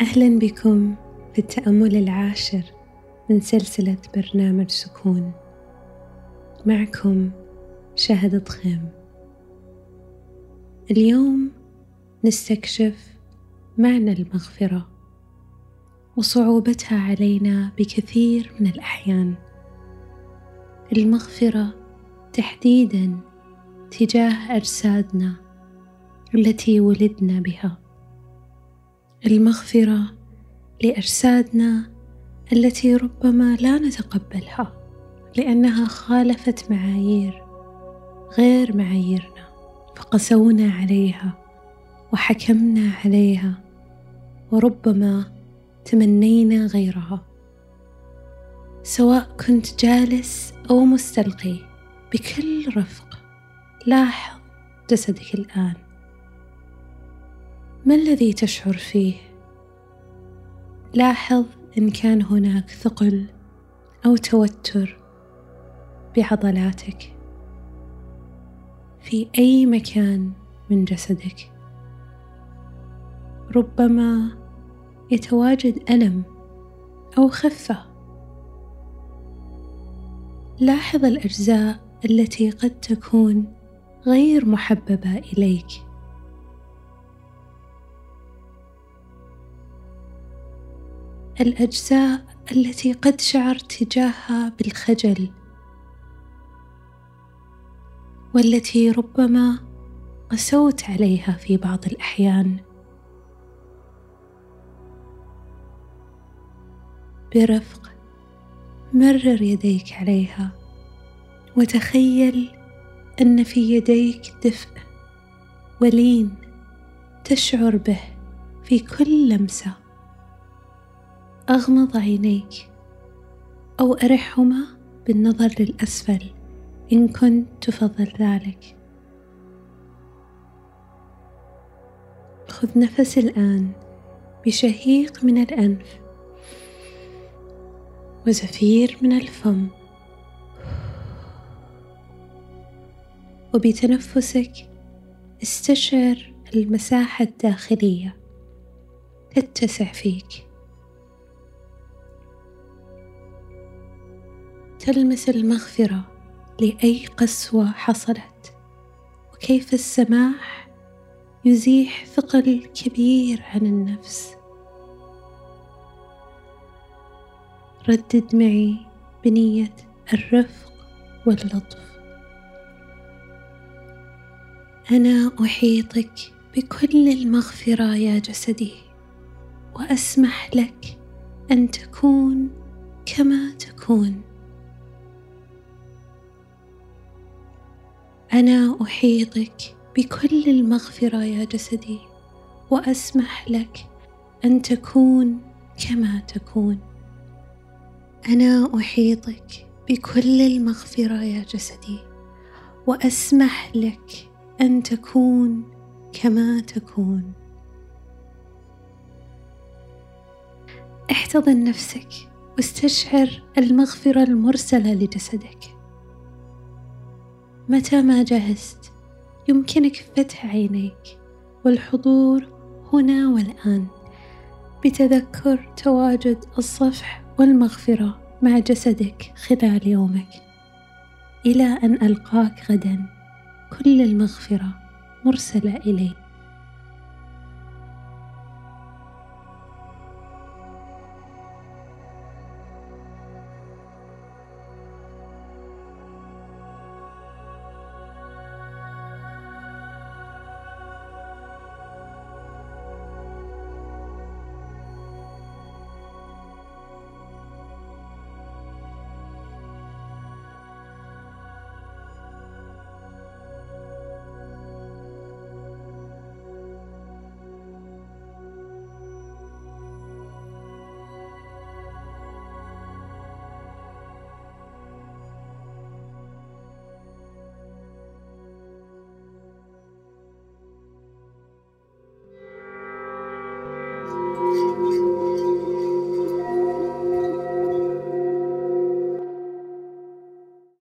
أهلا بكم في التأمل العاشر من سلسلة برنامج سكون. معكم شهد ضخيم اليوم نستكشف معنى المغفرة وصعوبتها علينا بكثير من الأحيان. المغفرة تحديدا تجاه أجسادنا التي ولدنا بها. المغفرة لأجسادنا التي ربما لا نتقبلها لأنها خالفت معايير غير معاييرنا فقسونا عليها وحكمنا عليها وربما تمنينا غيرها. سواء كنت جالس أو مستلقي بكل رفق لاحظ جسدك الآن. ما الذي تشعر فيه؟ لاحظ إن كان هناك ثقل أو توتر بعضلاتك. في أي مكان من جسدك. ربما يتواجد ألم أو خفة. لاحظ الأجزاء التي قد تكون غير محببة إليك. الأجزاء التي قد شعرت تجاهها بالخجل والتي ربما قسوت عليها في بعض الأحيان. برفق مرر يديك عليها وتخيل أن في يديك دفء ولين تشعر به في كل لمسة. أغمض عينيك أو أرحهما بالنظر للأسفل إن كنت تفضل ذلك. خذ نفس الآن بشهيق من الأنف وزفير من الفم وبتنفسك استشعر المساحة الداخلية تتسع فيك. تلمس المغفرة لأي قسوة حصلت؟ وكيف السماح يزيح ثقل كبير عن النفس؟ ردد معي بنية الرفق واللطف. أنا أحيطك بكل المغفرة يا جسدي وأسمح لك أن تكون كما تكون. أنا أحيطك بكل المغفرة يا جسدي وأسمح لك أن تكون كما تكون. أنا أحيطك بكل المغفرة يا جسدي وأسمح لك أن تكون كما تكون. احتضن نفسك واستشعر المغفرة المرسلة لجسدك. متى ما جهزت يمكنك فتح عينيك. والحضور هنا والآن. بتذكر تواجد الصفح والمغفرة مع جسدك خلال يومك. إلى أن ألقاك غدا. كل المغفرة مرسلة إليك.